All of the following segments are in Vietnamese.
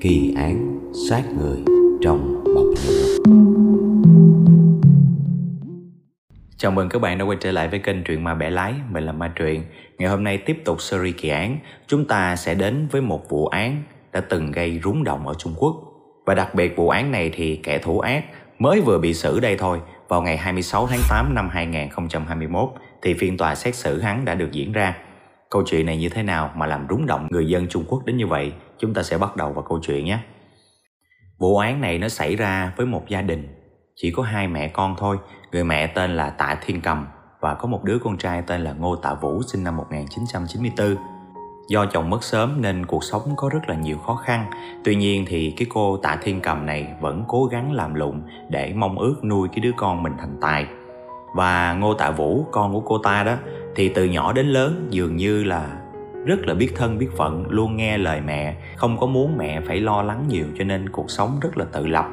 Kỳ án sát người trong bọc lửa. Chào mừng các bạn đã quay trở lại với kênh Truyện Ma Bẻ Lái, mình là Ma Truyện. Ngày hôm nay tiếp tục series kỳ án, chúng ta sẽ đến với một vụ án đã từng gây rúng động ở Trung Quốc. Và đặc biệt vụ án này thì kẻ thủ ác mới vừa bị xử đây thôi, vào ngày 26 tháng 8 năm 2021 thì phiên tòa xét xử hắn đã được diễn ra. Câu chuyện này như thế nào mà làm rúng động người dân Trung Quốc đến như vậy? Chúng ta sẽ bắt đầu vào câu chuyện nhé. Vụ án này nó xảy ra với một gia đình, chỉ có hai mẹ con thôi. Người mẹ tên là Tạ Thiên Cầm và có một đứa con trai tên là Ngô Tạ Vũ sinh năm 1994. Do chồng mất sớm nên cuộc sống có rất là nhiều khó khăn. Tuy nhiên thì cái cô Tạ Thiên Cầm này vẫn cố gắng làm lụng để mong ước nuôi cái đứa con mình thành tài. Và Ngô Tạ Vũ, con của cô ta đó, thì từ nhỏ đến lớn dường như là rất là biết thân, biết phận, luôn nghe lời mẹ, không có muốn mẹ phải lo lắng nhiều cho nên cuộc sống rất là tự lập.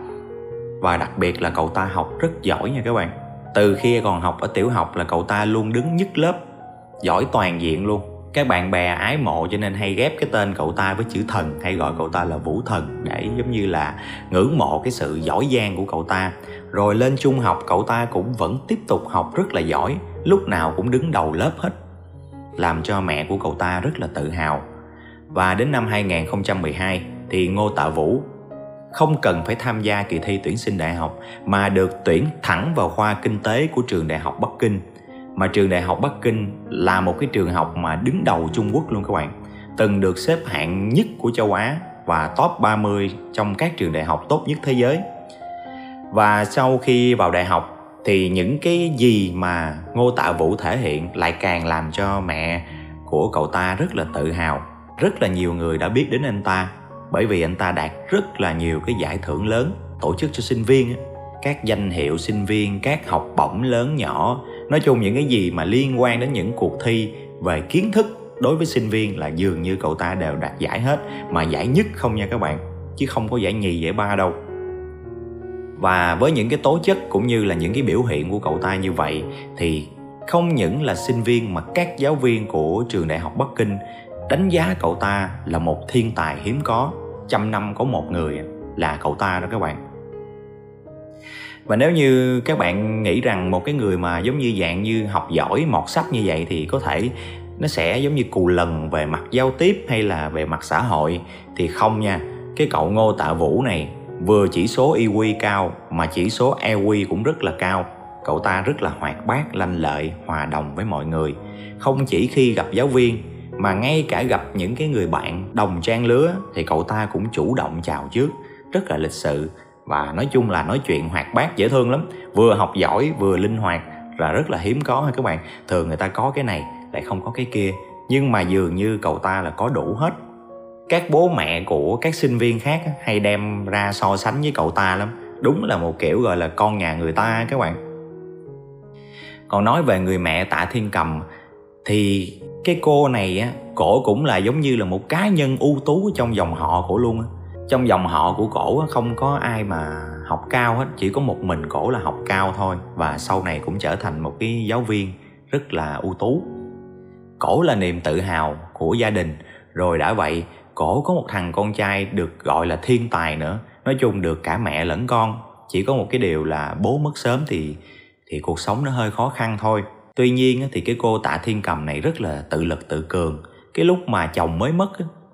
Và đặc biệt là cậu ta học rất giỏi nha các bạn. Từ khi còn học ở tiểu học là cậu ta luôn đứng nhất lớp, giỏi toàn diện luôn. Các bạn bè ái mộ cho nên hay ghép cái tên cậu ta với chữ thần, hay gọi cậu ta là vũ thần, để giống như là ngưỡng mộ cái sự giỏi giang của cậu ta. Rồi lên trung học, cậu ta cũng vẫn tiếp tục học rất là giỏi, lúc nào cũng đứng đầu lớp hết làm cho mẹ của cậu ta rất là tự hào. Và đến năm 2012 thì Ngô Tạ Vũ không cần phải tham gia kỳ thi tuyển sinh đại học, mà được tuyển thẳng vào khoa kinh tế của trường đại học Bắc Kinh. Mà trường đại học Bắc Kinh là một cái trường học mà đứng đầu Trung Quốc luôn các bạn. Từng được xếp hạng nhất của châu Á và top 30 trong các trường đại học tốt nhất thế giới. Và sau khi vào đại học thì những cái gì mà Ngô Tạ Vũ thể hiện lại càng làm cho mẹ của cậu ta rất là tự hào. Rất là nhiều người đã biết đến anh ta, bởi vì anh ta đạt rất là nhiều cái giải thưởng lớn, tổ chức cho sinh viên các danh hiệu sinh viên, các học bổng lớn nhỏ, nói chung những cái gì mà liên quan đến những cuộc thi về kiến thức đối với sinh viên là dường như cậu ta đều đạt giải hết, mà giải nhất không nha các bạn, chứ không có giải nhì, giải ba đâu và với những cái tố chất cũng như là những cái biểu hiện của cậu ta như vậy, thì không những là sinh viên mà các giáo viên của trường đại học Bắc Kinh đánh giá cậu ta là một thiên tài hiếm có, trăm năm có một người là cậu ta đó các bạn. Và nếu như các bạn nghĩ rằng một cái người mà giống như dạng như học giỏi mọt sách như vậy thì có thể nó sẽ giống như cù lần về mặt giao tiếp hay là về mặt xã hội, thì không nha, cái cậu ngô tạ vũ này vừa chỉ số EQ cao, mà chỉ số EQ cũng rất là cao. Cậu ta rất là hoạt bát, lanh lợi, hòa đồng với mọi người. Không chỉ khi gặp giáo viên, mà ngay cả gặp những cái người bạn đồng trang lứa thì cậu ta cũng chủ động chào trước. Rất là lịch sự và nói chung là nói chuyện hoạt bát dễ thương lắm. Vừa học giỏi, vừa linh hoạt là rất là hiếm có ha các bạn. Thường người ta có cái này, lại không có cái kia. Nhưng mà dường như cậu ta là có đủ hết các bố mẹ của các sinh viên khác hay đem ra so sánh với cậu ta lắm. Đúng là một kiểu gọi là con nhà người ta các bạn. Còn nói về người mẹ tạ thiên cầm, thì cái cô này á, cổ cũng là giống như là một cá nhân ưu tú trong dòng họ cổ luôn á. Trong dòng họ của cổ không có ai mà học cao hết, chỉ có một mình cổ là học cao thôi, và sau này cũng trở thành một cái giáo viên rất là ưu tú. Cổ là niềm tự hào của gia đình, rồi đã vậy cổ có một thằng con trai được gọi là thiên tài nữa. Nói chung được cả mẹ lẫn con. Chỉ có một cái điều là bố mất sớm thì thì cuộc sống nó hơi khó khăn thôi. Tuy nhiên thì cái cô tạ thiên cầm này rất là tự lực tự cường. Cái lúc mà chồng mới mất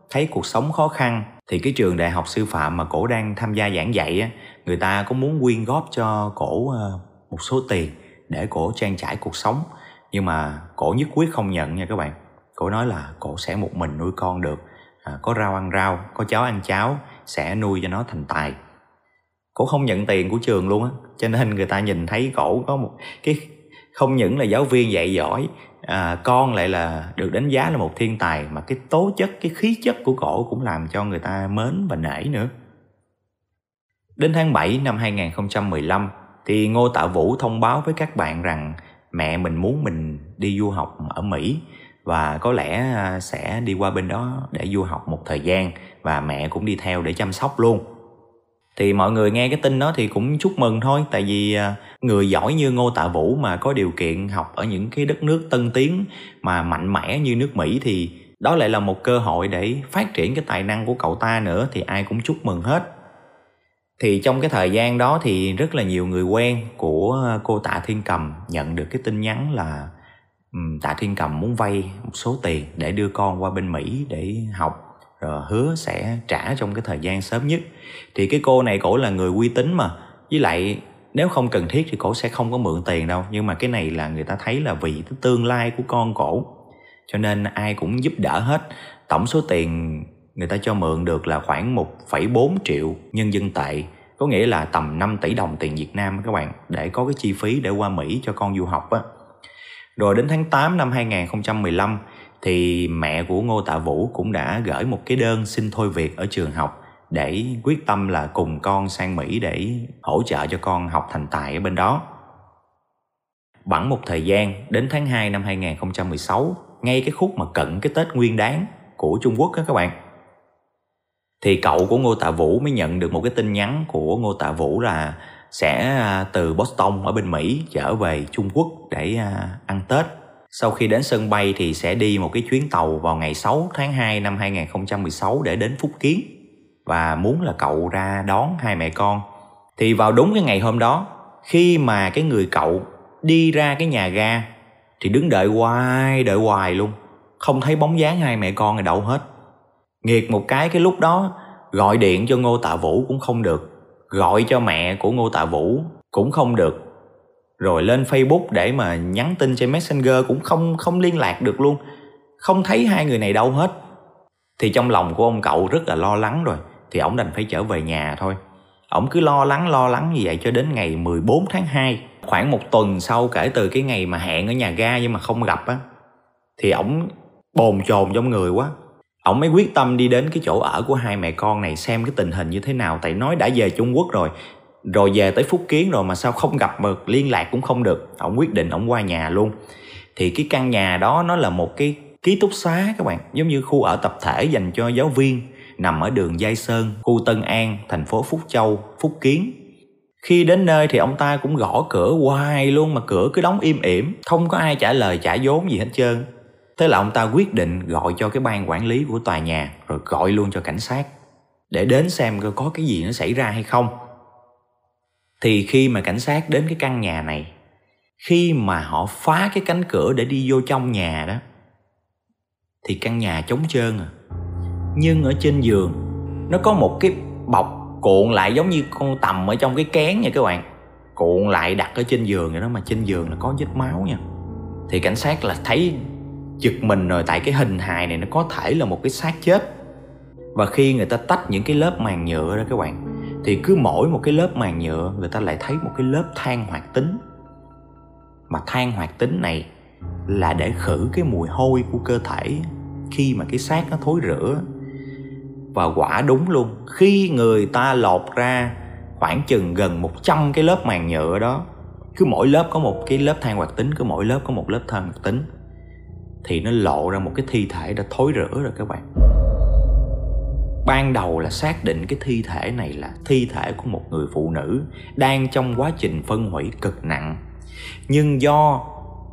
thấy cuộc sống khó khăn, thì cái trường đại học sư phạm mà cổ đang tham gia giảng dạy người ta có muốn quyên góp cho cổ ờ, một số tiền để cổ trang trải cuộc sống. Nhưng mà cổ nhất quyết không nhận nha các bạn. Cổ nói là cổ sẽ một mình nuôi con được à, có rau ăn rau có cháo ăn cháo sẽ nuôi cho nó thành tài. Cổ không nhận tiền của trường luôn á cho nên người ta nhìn thấy cổ có một cái không những là giáo viên dạy giỏi à, con lại là được đánh giá là một thiên tài mà cái tố chất cái khí chất của cổ cũng làm cho người ta mến và nể nữa. Đến tháng 7 năm 2015 thì Ngô Tạ Vũ thông báo với các bạn rằng mẹ mình muốn mình đi du học ở Mỹ và có lẽ à, sẽ đi qua bên đó để du học một thời gian và mẹ cũng đi theo để chăm sóc luôn. Thì mọi người nghe cái tin đó thì cũng chúc mừng thôi, tại vì à, người giỏi như ngô tạ vũ mà có điều kiện học ở những cái đất nước tân tiến mà mạnh mẽ như nước mỹ thì đó lại là một cơ hội để phát triển cái tài năng của cậu ta nữa thì ai cũng chúc mừng hết. Thì trong cái thời gian đó thì rất là nhiều người quen của à, cô tạ thiên cầm nhận được cái tin nhắn là tạ thiên cầm muốn vay một số tiền để đưa con qua bên mỹ để học rồi hứa sẽ trả trong cái thời gian sớm nhất. Thì cái cô này cổ là người uy tín mà. Với lại nếu không cần thiết thì cổ sẽ không có mượn tiền đâu. Nhưng mà cái này là người ta thấy là vì cái tương lai của con cổ. Cho nên ai cũng giúp đỡ hết. Tổng số tiền người ta cho mượn được là khoảng 1,4 triệu nhân dân tệ. Có nghĩa là tầm 5 tỷ đồng tiền Việt Nam các bạn để có cái chi phí để qua Mỹ cho con du học á rồi đến tháng 8 năm 2015 thì mẹ của Ngô Tạ Vũ cũng đã gửi một cái đơn xin thôi việc ở trường học để quyết tâm là cùng con sang Mỹ để hỗ trợ cho con học thành tài ở bên đó. Bẵng một thời gian đến tháng 2 năm 2016, ngay cái khúc mà cận cái Tết Nguyên Đán của Trung Quốc đó các bạn. Thì cậu của Ngô Tạ Vũ mới nhận được một cái tin nhắn của Ngô Tạ Vũ là sẽ à, từ Boston ở bên Mỹ trở về Trung Quốc để à, ăn Tết. Sau khi đến sân bay thì sẽ đi một cái chuyến tàu vào ngày 6 tháng 2 năm 2016 để đến Phúc Kiến và muốn là cậu ra đón hai mẹ con. Thì vào đúng cái ngày hôm đó, khi mà cái người cậu đi ra cái nhà ga thì đứng đợi hoài đợi hoài luôn, không thấy bóng dáng hai mẹ con ở đâu hết. Nghiệt một cái cái lúc đó gọi điện cho Ngô Tạ Vũ cũng không được gọi cho mẹ của Ngô Tạ Vũ, cũng không được. Rồi lên Facebook để mà nhắn tin trên Messenger cũng không không liên lạc được luôn. Không thấy hai người này đâu hết. Thì trong lòng của ông cậu rất là lo lắng rồi, thì ổng đành phải trở về nhà thôi. Ổng cứ lo lắng lo lắng như vậy cho đến ngày 14 tháng 2 khoảng một tuần sau kể từ cái ngày mà hẹn ở nhà ga nhưng mà không gặp á, thì ổng bồn chồn trong người quá ổng mới quyết tâm đi đến cái chỗ ở của hai mẹ con này xem cái tình hình như thế nào tại nói đã về trung quốc rồi rồi về tới phúc kiến rồi mà sao không gặp mà liên lạc cũng không được ổng quyết định ổng qua nhà luôn thì cái căn nhà đó nó là một cái ký túc xá các bạn giống như khu ở tập thể dành cho giáo viên nằm ở đường Giai Sơn, khu Tân An, thành phố Phúc Châu, Phúc Kiến. Khi đến nơi thì ông ta cũng gõ cửa hoài luôn mà cửa cứ đóng im ỉm, không có ai trả lời trả vốn gì hết trơn. Thế là ông ta quyết định gọi cho cái ban quản lý của tòa nhà rồi gọi luôn cho cảnh sát để đến xem coi có cái gì nó xảy ra hay không. Thì khi mà cảnh sát đến cái căn nhà này, khi mà họ phá cái cánh cửa để đi vô trong nhà đó thì căn nhà trống trơn à. Nhưng ở trên giường nó có một cái bọc cuộn lại giống như con tầm ở trong cái kén nha các bạn. Cuộn lại đặt ở trên giường vậy đó mà trên giường là có vết máu nha. Thì cảnh sát là thấy giật mình rồi tại cái hình hài này nó có thể là một cái xác chết. Và khi người ta tách những cái lớp màng nhựa ra các bạn, thì cứ mỗi một cái lớp màng nhựa, người ta lại thấy một cái lớp than hoạt tính. Mà than hoạt tính này là để khử cái mùi hôi của cơ thể khi mà cái xác nó thối rữa và quả đúng luôn, khi người ta lột ra khoảng chừng gần 100 cái lớp màng nhựa đó, cứ mỗi lớp có một cái lớp than hoạt tính, cứ mỗi lớp có một lớp than hoạt tính thì nó lộ ra một cái thi thể đã thối rữa rồi các bạn. Ban đầu là xác định cái thi thể này là thi thể của một người phụ nữ đang trong quá trình phân hủy cực nặng. Nhưng do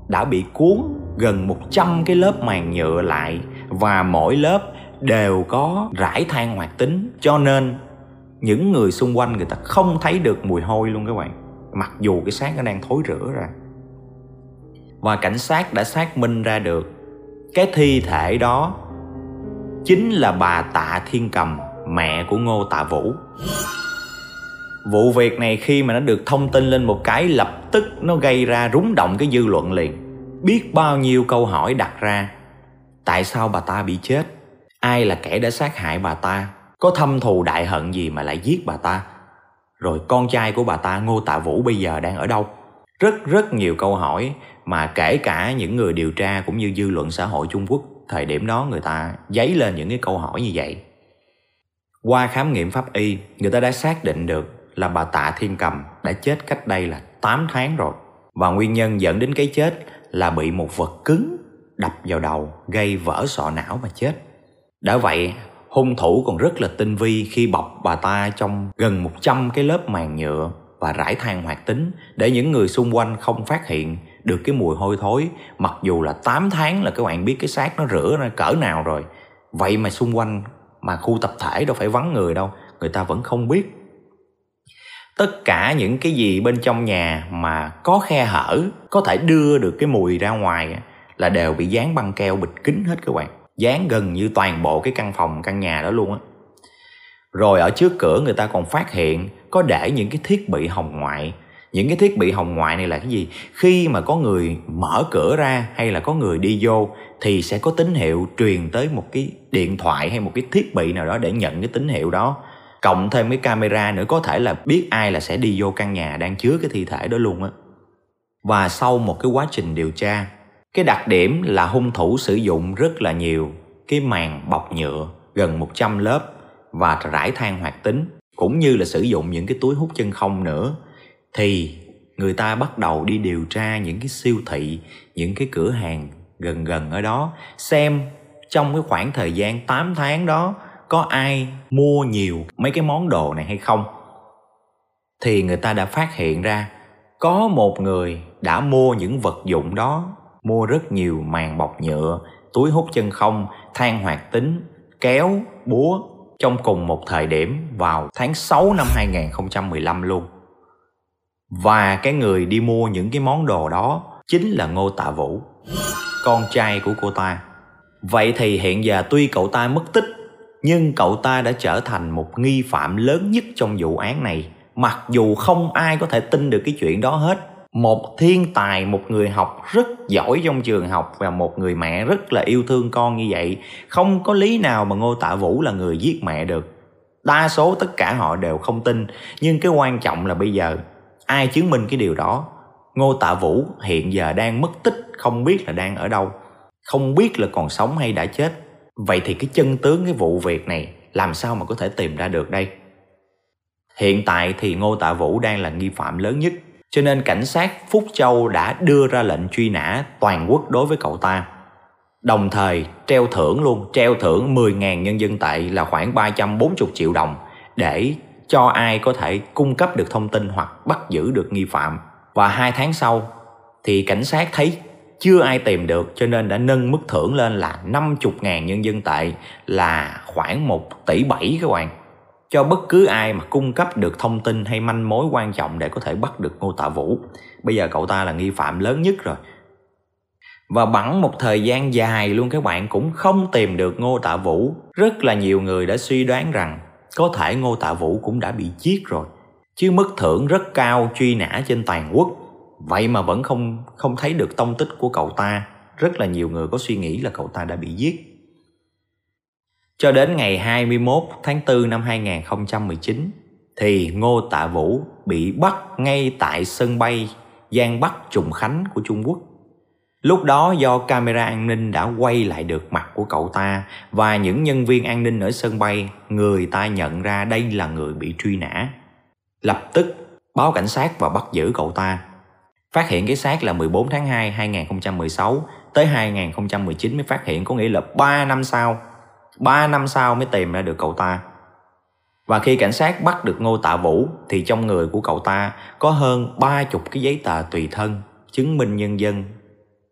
đã bị cuốn gần 100 cái lớp màng nhựa lại và mỗi lớp đều có rải than hoạt tính, cho nên những người xung quanh người ta không thấy được mùi hôi luôn các bạn, mặc dù cái xác nó đang thối rữa ra. Và cảnh sát đã xác minh ra được cái thi thể đó chính là bà tạ thiên cầm, mẹ của ngô tạ vũ. Vụ việc này khi mà nó được thông tin lên một cái, lập tức nó gây ra rúng động cái dư luận liền. Biết bao nhiêu câu hỏi đặt ra. Tại sao bà ta bị chết? Ai là kẻ đã sát hại bà ta? Có thâm thù đại hận gì mà lại giết bà ta? Rồi con trai của bà ta, ngô tạ vũ, bây giờ đang ở đâu? Rất rất nhiều câu hỏi mà kể cả những người điều tra cũng như dư luận xã hội Trung Quốc thời điểm đó người ta dấy lên những cái câu hỏi như vậy. Qua khám nghiệm pháp y, người ta đã xác định được là bà Tạ Thiên Cầm đã chết cách đây là 8 tháng rồi. Và nguyên nhân dẫn đến cái chết là bị một vật cứng đập vào đầu gây vỡ sọ não mà chết. Đã vậy, hung thủ còn rất là tinh vi khi bọc bà ta trong gần 100 cái lớp màng nhựa và rải than hoạt tính để những người xung quanh không phát hiện được cái mùi hôi thối. Mặc dù là 8 tháng là các bạn biết cái xác nó rửa ra cỡ nào rồi. Vậy mà xung quanh mà khu tập thể đâu phải vắng người đâu, người ta vẫn không biết. Tất cả những cái gì bên trong nhà mà có khe hở, có thể đưa được cái mùi ra ngoài là đều bị dán băng keo bịt kín hết các bạn. Dán gần như toàn bộ cái căn phòng, căn nhà đó luôn á rồi ở trước cửa người ta còn phát hiện có để những cái thiết bị hồng ngoại. Những cái thiết bị hồng ngoại này là cái gì? Khi mà có người mở cửa ra hay là có người đi vô thì sẽ có tín hiệu truyền tới một cái điện thoại hay một cái thiết bị nào đó để nhận cái tín hiệu đó. Cộng thêm cái camera nữa, có thể là biết ai là sẽ đi vô căn nhà đang chứa cái thi thể đó luôn á. Và sau một cái quá trình điều tra, cái đặc điểm là hung thủ sử dụng rất là nhiều cái màn bọc nhựa, gần 100 lớp và rải than hoạt tính, cũng như là sử dụng những cái túi hút chân không nữa, thì người ta bắt đầu đi điều tra những cái siêu thị, những cái cửa hàng gần gần ở đó, xem trong cái khoảng thời gian 8 tháng đó có ai mua nhiều mấy cái món đồ này hay không. Thì người ta đã phát hiện ra có một người đã mua những vật dụng đó, mua rất nhiều màng bọc nhựa, túi hút chân không than hoạt tính, kéo, búa trong cùng một thời điểm vào tháng 6 năm 2015 luôn và cái người đi mua những cái món đồ đó chính là Ngô Tạ Vũ, con trai của cô ta. Vậy thì hiện giờ tuy cậu ta mất tích, nhưng cậu ta đã trở thành một nghi phạm lớn nhất trong vụ án này. Mặc dù không ai có thể tin được cái chuyện đó hết. Một thiên tài, một người học rất giỏi trong trường học và một người mẹ rất là yêu thương con như vậy. Không có lý nào mà Ngô Tạ Vũ là người giết mẹ được. Đa số tất cả họ đều không tin. Nhưng cái quan trọng là bây giờ ai chứng minh cái điều đó ngô tạ vũ hiện giờ đang mất tích không biết là đang ở đâu không biết là còn sống hay đã chết vậy thì cái chân tướng cái vụ việc này làm sao mà có thể tìm ra được đây hiện tại thì ngô tạ vũ đang là nghi phạm lớn nhất cho nên cảnh sát phúc châu đã đưa ra lệnh truy nã toàn quốc đối với cậu ta đồng thời, treo thưởng luôn, treo thưởng 10.000 nhân dân tệ là khoảng 340 triệu đồng để cho ai có thể cung cấp được thông tin hoặc bắt giữ được nghi phạm. Và hai tháng sau, thì cảnh sát thấy chưa ai tìm được, cho nên đã nâng mức thưởng lên là 50.000 nhân dân tệ, là khoảng 1 tỷ 7 các bạn. Cho bất cứ ai mà cung cấp được thông tin hay manh mối quan trọng để có thể bắt được Ngô Tạ Vũ. Bây giờ cậu ta là nghi phạm lớn nhất rồi. Và bẵng một thời gian dài luôn, các bạn cũng không tìm được Ngô Tạ Vũ. Rất là nhiều người đã suy đoán rằng có thể Ngô Tạ Vũ cũng đã bị giết rồi chứ mức thưởng rất cao, truy nã trên toàn quốc vậy mà vẫn không không thấy được tông tích của cậu ta rất là nhiều người có suy nghĩ là cậu ta đã bị giết cho đến ngày 21 tháng 4 năm 2019 thì Ngô Tạ Vũ bị bắt ngay tại sân bay Giang Bắc Trùng Khánh của Trung Quốc Lúc đó do camera an ninh đã quay lại được mặt của cậu ta và những nhân viên an ninh ở sân bay, người ta nhận ra đây là người bị truy nã. Lập tức báo cảnh sát và bắt giữ cậu ta. Phát hiện cái xác là 14 tháng 2 2016 tới 2019 mới phát hiện có nghĩa là 3 năm sau. 3 năm sau mới tìm ra được cậu ta. Và khi cảnh sát bắt được Ngô Tạ Vũ thì trong người của cậu ta có hơn 30 cái giấy tờ tùy thân, chứng minh nhân dân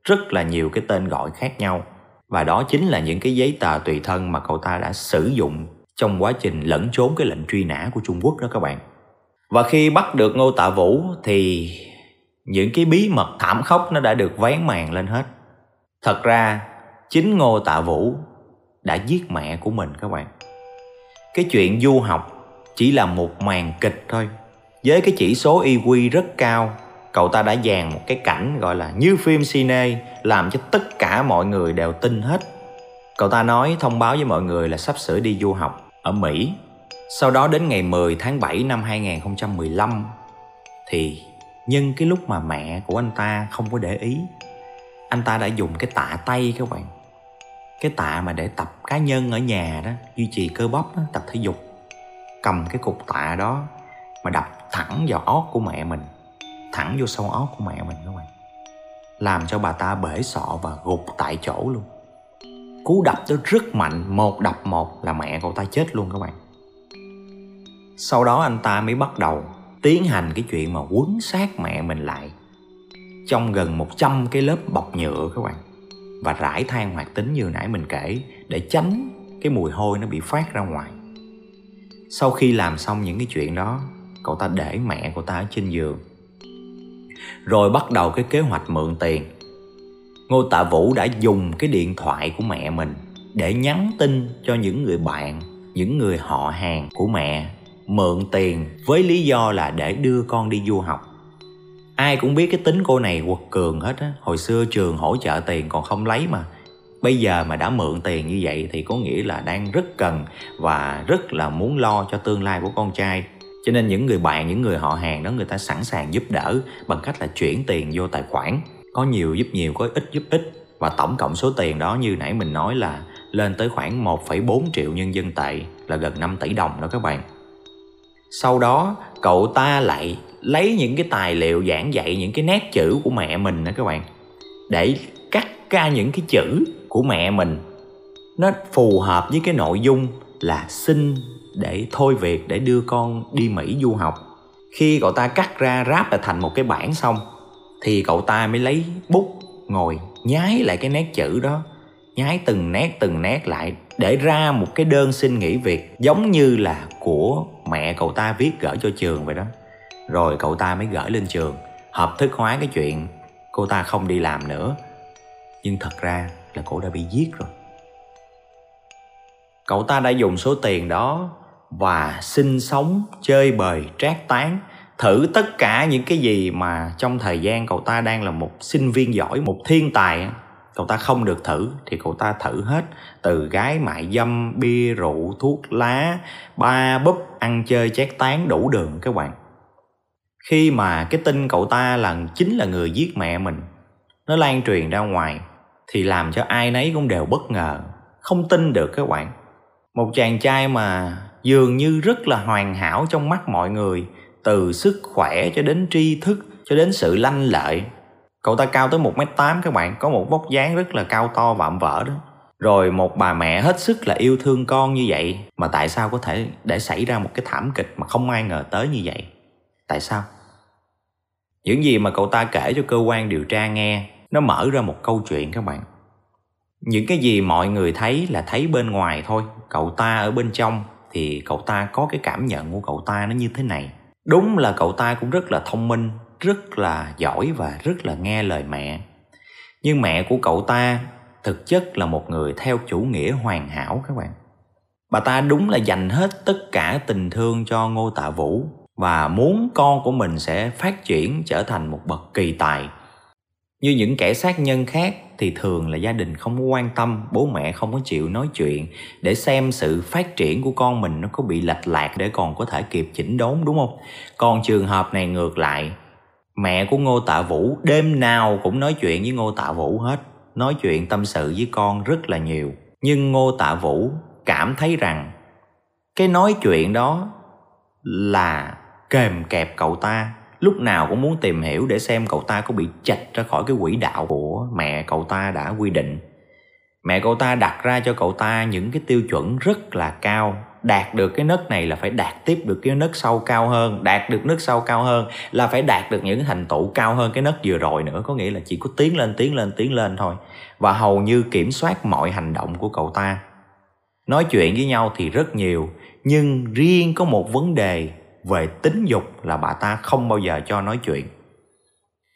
rất là nhiều cái tên gọi khác nhau và đó chính là những cái giấy tờ tùy thân mà cậu ta đã sử dụng trong quá trình lẫn trốn cái lệnh truy nã của Trung Quốc đó các bạn. Và khi bắt được Ngô Tạ Vũ thì những cái bí mật thảm khốc nó đã được vén màn lên hết. Thật ra chính Ngô Tạ Vũ đã giết mẹ của mình các bạn. Cái chuyện du học chỉ là một màn kịch thôi. Với cái chỉ số IQ rất cao, cậu ta đã dàn một cái cảnh gọi là như phim cine, làm cho tất cả mọi người đều tin hết cậu ta nói thông báo với mọi người là sắp sửa đi du học ở Mỹ sau đó đến ngày 10 tháng 7 năm 2015 thì nhân cái lúc mà mẹ của anh ta không có để ý, anh ta đã dùng cái tạ tay các bạn cái tạ mà để tập cá nhân ở nhà đó duy trì cơ bắp đó, tập thể dục. Cầm cái cục tạ đó mà đập thẳng vào óc của mẹ mình thẳng vô sâu óc của mẹ mình các bạn. Làm cho bà ta bể sọ và gục tại chỗ luôn. Cú đập đó rất mạnh một đập một là mẹ cậu ta chết luôn các bạn. Sau đó anh ta mới bắt đầu tiến hành cái chuyện mà quấn sát mẹ mình lại. Trong gần 100 cái lớp bọc nhựa các bạn và rải than hoạt tính như nãy mình kể để tránh cái mùi hôi nó bị phát ra ngoài. Sau khi làm xong những cái chuyện đó, cậu ta để mẹ cậu ta ở trên giường. Rồi bắt đầu cái kế hoạch mượn tiền. Ngô tạ vũ đã dùng cái điện thoại của mẹ mình để nhắn tin cho những người bạn, những người họ hàng của mẹ mượn tiền với lý do là để đưa con đi du học ai cũng biết cái tính cô này quật cường hết á. Hồi xưa trường hỗ trợ tiền còn không lấy mà. Bây giờ mà đã mượn tiền như vậy thì có nghĩa là đang rất cần và rất là muốn lo cho tương lai của con trai. Cho nên những người bạn những người họ hàng đó người ta sẵn sàng giúp đỡ bằng cách là chuyển tiền vô tài khoản. Có nhiều giúp nhiều có ít giúp ít. Và tổng cộng số tiền đó như nãy mình nói là lên tới khoảng 1,4 triệu nhân dân tệ là gần 5 tỷ đồng đó các bạn. Sau đó cậu ta lại lấy những cái tài liệu giảng dạy, những cái nét chữ của mẹ mình đó các bạn. Để cắt ra những cái chữ của mẹ mình. Nó phù hợp với cái nội dung là xin để thôi việc, để đưa con đi Mỹ du học. Khi cậu ta cắt ra ráp lại thành một cái bản xong, thì cậu ta mới lấy bút ngồi nhái lại cái nét chữ đó, nhái từng nét từng nét lại để ra một cái đơn xin nghỉ việc giống như là của mẹ cậu ta viết gửi cho trường vậy đó rồi cậu ta mới gửi lên trường, hợp thức hóa cái chuyện cô ta không đi làm nữa. Nhưng thật ra là cô đã bị giết rồi. Cậu ta đã dùng số tiền đó và sinh sống, chơi bời, trác tán, thử tất cả những cái gì mà trong thời gian cậu ta đang là một sinh viên giỏi, một thiên tài cậu ta không được thử thì cậu ta thử hết. Từ gái mại dâm, bia rượu, thuốc lá, ba búp, ăn chơi chát tán, đủ đường các bạn khi mà cái tin cậu ta là chính là người giết mẹ mình, nó lan truyền ra ngoài, thì làm cho ai nấy cũng đều bất ngờ, không tin được các bạn. Một chàng trai mà dường như rất là hoàn hảo trong mắt mọi người, từ sức khỏe cho đến tri thức, cho đến sự lanh lợi. Cậu ta cao tới 1 m tám các bạn, có một vóc dáng rất là cao to vạm vỡ đó. Rồi một bà mẹ hết sức là yêu thương con như vậy, mà tại sao có thể để xảy ra một cái thảm kịch mà không ai ngờ tới như vậy? Tại sao? Những gì mà cậu ta kể cho cơ quan điều tra nghe, nó mở ra một câu chuyện các bạn. Những cái gì mọi người thấy là thấy bên ngoài thôi, cậu ta ở bên trong, thì cậu ta có cái cảm nhận của cậu ta nó như thế này. Đúng là cậu ta cũng rất là thông minh, rất là giỏi và rất là nghe lời mẹ. Nhưng mẹ của cậu ta thực chất là một người theo chủ nghĩa hoàn hảo các bạn. Bà ta đúng là dành hết tất cả tình thương cho ngô tạ vũ và muốn con của mình sẽ phát triển trở thành một bậc kỳ tài. Như những kẻ sát nhân khác thì thường là gia đình không có quan tâm, bố mẹ không có chịu nói chuyện để xem sự phát triển của con mình nó có bị lệch lạc để còn có thể kịp chỉnh đốn, đúng không? Còn trường hợp này ngược lại, mẹ của ngô tạ vũ đêm nào cũng nói chuyện với ngô tạ vũ hết, nói chuyện tâm sự với con rất là nhiều. Nhưng ngô tạ vũ cảm thấy rằng cái nói chuyện đó là kèm kẹp cậu ta. Lúc nào cũng muốn tìm hiểu để xem cậu ta có bị chạch ra khỏi cái quỹ đạo của mẹ cậu ta đã quy định. Mẹ cậu ta đặt ra cho cậu ta những cái tiêu chuẩn rất là cao. Đạt được cái nấc này là phải đạt tiếp được cái nấc sau cao hơn. Đạt được nấc sau cao hơn là phải đạt được những thành tựu cao hơn cái nấc vừa rồi nữa. Có nghĩa là chỉ có tiến lên tiến lên tiến lên thôi. Và hầu như kiểm soát mọi hành động của cậu ta. Nói chuyện với nhau thì rất nhiều, nhưng riêng có một vấn đề về tính dục là bà ta không bao giờ cho nói chuyện.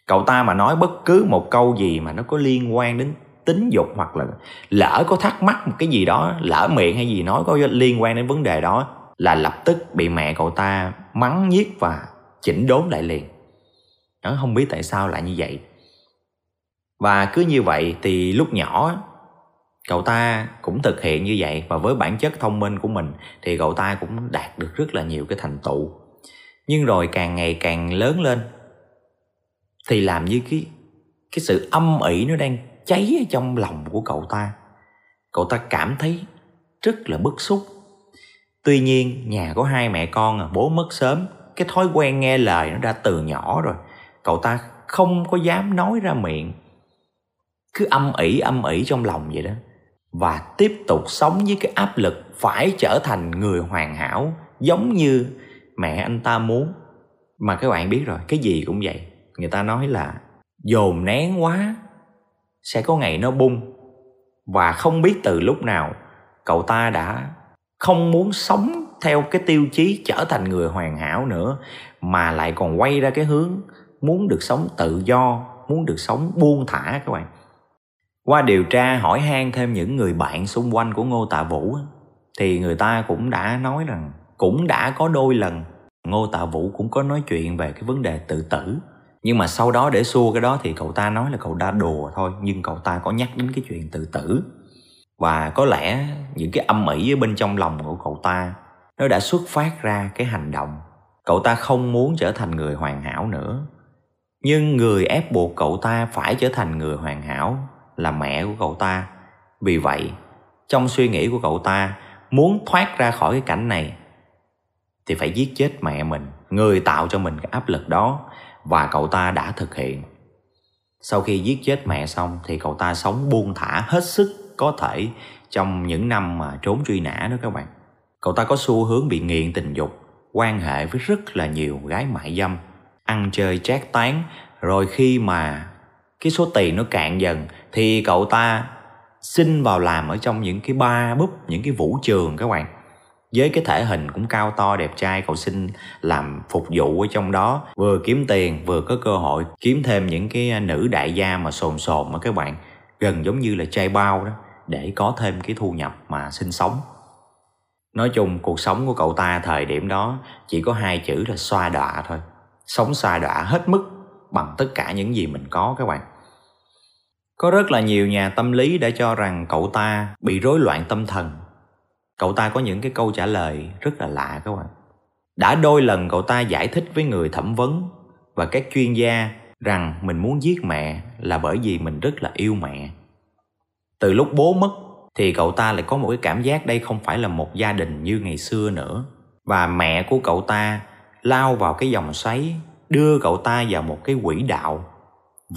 Cậu ta mà nói bất cứ một câu gì mà nó có liên quan đến tính dục hoặc là lỡ có thắc mắc một cái gì đó, lỡ miệng hay gì nói có liên quan đến vấn đề đó là lập tức bị mẹ cậu ta mắng nhiếc và chỉnh đốn lại liền. Nó không biết tại sao lại như vậy. Và cứ như vậy thì lúc nhỏ cậu ta cũng thực hiện như vậy và với bản chất thông minh của mình thì cậu ta cũng đạt được rất là nhiều cái thành tựu. Nhưng rồi càng ngày càng lớn lên thì làm như cái cái sự âm ỉ nó đang cháy ở trong lòng của cậu ta. Cậu ta cảm thấy rất là bức xúc. Tuy nhiên, nhà có hai mẹ con à bố mất sớm, cái thói quen nghe lời nó đã từ nhỏ rồi. Cậu ta không có dám nói ra miệng. Cứ âm ỉ âm ỉ trong lòng vậy đó và tiếp tục sống với cái áp lực phải trở thành người hoàn hảo giống như mẹ anh ta muốn. Mà các bạn biết rồi, cái gì cũng vậy. Người ta nói là dồn nén quá sẽ có ngày nó bung. Và không biết từ lúc nào cậu ta đã không muốn sống theo cái tiêu chí trở thành người hoàn hảo nữa, mà lại còn quay ra cái hướng muốn được sống tự do, muốn được sống buông thả các bạn qua điều tra hỏi han thêm những người bạn xung quanh của ngô tạ vũ thì người ta cũng đã nói rằng cũng đã có đôi lần ngô tạ vũ cũng có nói chuyện về cái vấn đề tự tử. Nhưng mà sau đó để xua cái đó thì cậu ta nói là cậu ta đùa thôi, nhưng cậu ta có nhắc đến cái chuyện tự tử. Và có lẽ những cái âm ỉ ở bên trong lòng của cậu ta, nó đã xuất phát ra cái hành động. Cậu ta không muốn trở thành người hoàn hảo nữa. Nhưng người ép buộc cậu ta phải trở thành người hoàn hảo là mẹ của cậu ta. Vì vậy, trong suy nghĩ của cậu ta, muốn thoát ra khỏi cái cảnh này, thì phải giết chết mẹ mình, người tạo cho mình cái áp lực đó, và cậu ta đã thực hiện. Sau khi giết chết mẹ xong, thì cậu ta sống buông thả hết sức có thể trong những năm mà trốn truy nã đó các bạn. Cậu ta có xu hướng bị nghiện tình dục, quan hệ với rất là nhiều gái mại dâm, ăn chơi chát tán, rồi khi mà cái số tiền nó cạn dần thì cậu ta xin vào làm ở trong những cái ba búp, những cái vũ trường các bạn. Với cái thể hình cũng cao to, đẹp trai, cậu xin làm phục vụ ở trong đó. Vừa kiếm tiền, vừa có cơ hội kiếm thêm những cái nữ đại gia mà sồn sồn á các bạn. Gần giống như là trai bao đó, để có thêm cái thu nhập mà sinh sống. Nói chung, cuộc sống của cậu ta thời điểm đó chỉ có hai chữ là xoa đọa thôi. Sống xoa đọa hết mức bằng tất cả những gì mình có các bạn có rất là nhiều nhà tâm lý đã cho rằng cậu ta bị rối loạn tâm thần. Cậu ta có những cái câu trả lời rất là lạ các bạn. Đã đôi lần cậu ta giải thích với người thẩm vấn và các chuyên gia rằng mình muốn giết mẹ là bởi vì mình rất là yêu mẹ. Từ lúc bố mất thì cậu ta lại có một cái cảm giác đây không phải là một gia đình như ngày xưa nữa. Và mẹ của cậu ta lao vào cái dòng xoáy, đưa cậu ta vào một cái quỹ đạo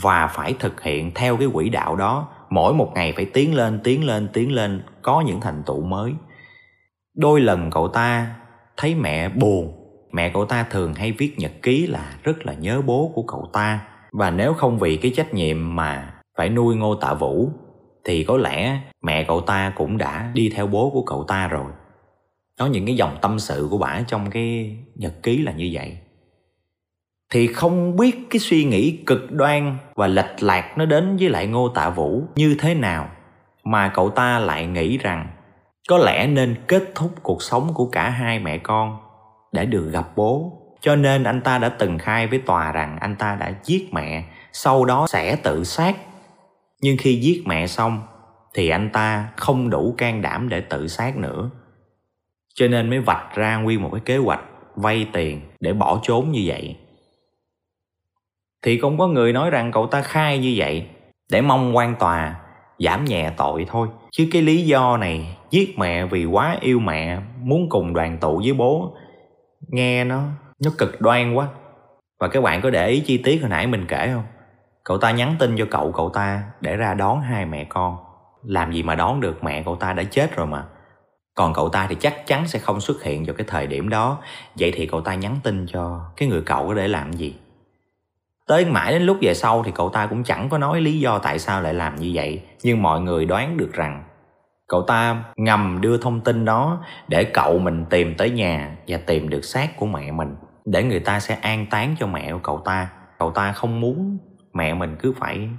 và phải thực hiện theo cái quỹ đạo đó. Mỗi một ngày phải tiến lên tiến lên tiến lên, có những thành tựu mới. Đôi lần cậu ta thấy mẹ buồn. Mẹ cậu ta thường hay viết nhật ký là rất là nhớ bố của cậu ta. Và nếu không vì cái trách nhiệm mà phải nuôi ngô tạ vũ, thì có lẽ mẹ cậu ta cũng đã đi theo bố của cậu ta rồi. Có những cái dòng tâm sự của bả trong cái nhật ký là như vậy thì không biết cái suy nghĩ cực đoan và lệch lạc nó đến với lại ngô tạ vũ như thế nào, mà cậu ta lại nghĩ rằng có lẽ nên kết thúc cuộc sống của cả hai mẹ con để được gặp bố. Cho nên anh ta đã từng khai với tòa rằng anh ta đã giết mẹ, sau đó sẽ tự sát. Nhưng khi giết mẹ xong thì anh ta không đủ can đảm để tự sát nữa. Cho nên mới vạch ra nguyên một cái kế hoạch vay tiền để bỏ trốn như vậy thì cũng có người nói rằng cậu ta khai như vậy, để mong quan tòa giảm nhẹ tội thôi. Chứ cái lý do này giết mẹ vì quá yêu mẹ, muốn cùng đoàn tụ với bố, nghe nó nó cực đoan quá. Và các bạn có để ý chi tiết hồi nãy mình kể không? Cậu ta nhắn tin cho cậu cậu ta để ra đón hai mẹ con. Làm gì mà đón được mẹ cậu ta đã chết rồi mà. Còn cậu ta thì chắc chắn sẽ không xuất hiện vào cái thời điểm đó. Vậy thì cậu ta nhắn tin cho cái người cậu để làm gì? Tới mãi đến lúc về sau thì cậu ta cũng chẳng có nói lý do tại sao lại làm như vậy, nhưng mọi người đoán được rằng cậu ta ngầm đưa thông tin đó để cậu mình tìm tới nhà và tìm được xác của mẹ mình, để người ta sẽ an táng cho mẹ của cậu ta. Cậu ta không muốn mẹ mình cứ phải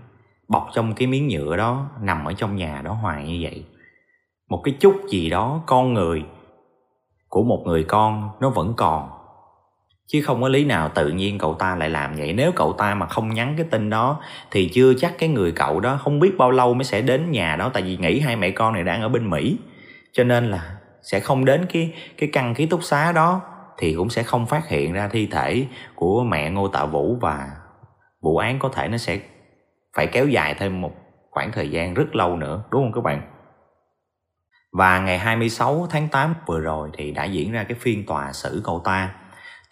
bọc trong cái miếng nhựa đó, nằm ở trong nhà đó hoài như vậy. Một cái chút gì đó con người, của một người con nó vẫn còn chứ không có lý nào tự nhiên cậu ta lại làm vậy. Nếu cậu ta mà không nhắn cái tin đó, thì chưa chắc cái người cậu đó không biết bao lâu mới sẽ đến nhà đó. Tại vì nghĩ hai mẹ con này đang ở bên mỹ. Cho nên là sẽ không đến cái cái căn ký túc xá đó thì cũng sẽ không phát hiện ra thi thể của mẹ Ngô Tạ Vũ. Và vụ án có thể nó sẽ phải kéo dài thêm một khoảng thời gian rất lâu nữa, đúng không các bạn? Và ngày 26 tháng 8 vừa rồi thì đã diễn ra cái phiên tòa xử cậu ta.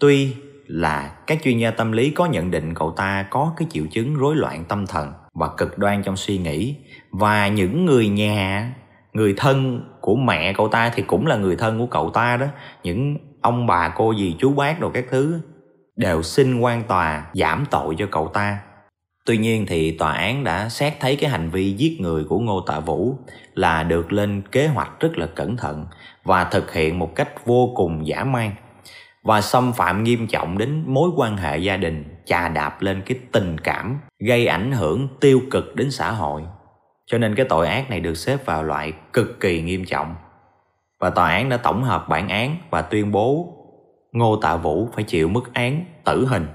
Tuy là các chuyên gia tâm lý có nhận định cậu ta có cái triệu chứng rối loạn tâm thần và cực đoan trong suy nghĩ, và những người nhà, người thân của mẹ cậu ta thì cũng là người thân của cậu ta đó. Những ông bà, cô dì, chú bác đồ các thứ đều xin quan tòa giảm tội cho cậu ta. Tuy nhiên thì tòa án đã xét thấy cái hành vi giết người của Ngô Tạ Vũ là được lên kế hoạch rất là cẩn thận và thực hiện một cách vô cùng dã man và xâm phạm nghiêm trọng đến mối quan hệ gia đình, chà đạp lên cái tình cảm, gây ảnh hưởng tiêu cực đến xã hội. Cho nên cái tội ác này được xếp vào loại cực kỳ nghiêm trọng. Và tòa án đã tổng hợp bản án và tuyên bố Ngô Tạ Vũ phải chịu mức án tử hình,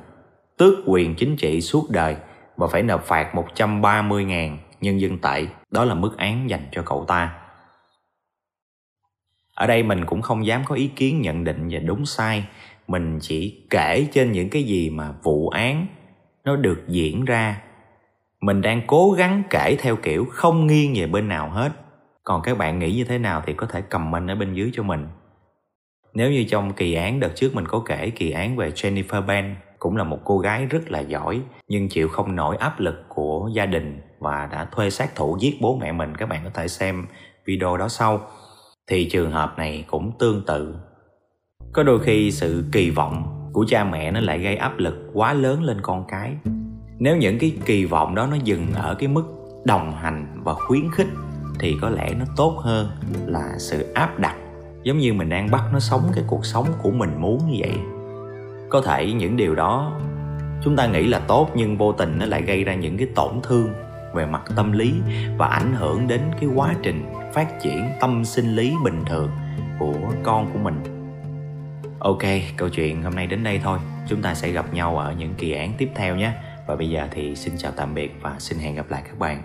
tước quyền chính trị suốt đời và phải nộp phạt 130.000 nhân dân tệ. Đó là mức án dành cho cậu ta. Ở đây mình cũng không dám có ý kiến nhận định về đúng sai, mình chỉ kể trên những cái gì mà vụ án nó được diễn ra. Mình đang cố gắng kể theo kiểu không nghiêng về bên nào hết. Còn các bạn nghĩ như thế nào thì có thể comment ở bên dưới cho mình. Nếu như trong kỳ án đợt trước mình có kể kỳ án về Jennifer Ben, cũng là một cô gái rất là giỏi, nhưng chịu không nổi áp lực của gia đình và đã thuê sát thủ giết bố mẹ mình, các bạn có thể xem video đó sau thì trường hợp này cũng tương tự có đôi khi sự kỳ vọng của cha mẹ nó lại gây áp lực quá lớn lên con cái. Nếu những cái kỳ vọng đó nó dừng ở cái mức đồng hành và khuyến khích, thì có lẽ nó tốt hơn là sự áp đặt. Giống như mình đang bắt nó sống cái cuộc sống của mình muốn như vậy. Có thể những điều đó chúng ta nghĩ là tốt, nhưng vô tình nó lại gây ra những cái tổn thương về mặt tâm lý và ảnh hưởng đến cái quá trình phát triển tâm sinh lý bình thường của con của mình ok, câu chuyện hôm nay đến đây thôi. Chúng ta sẽ gặp nhau ở những kỳ án tiếp theo nhé. Và bây giờ thì xin chào tạm biệt và xin hẹn gặp lại các bạn.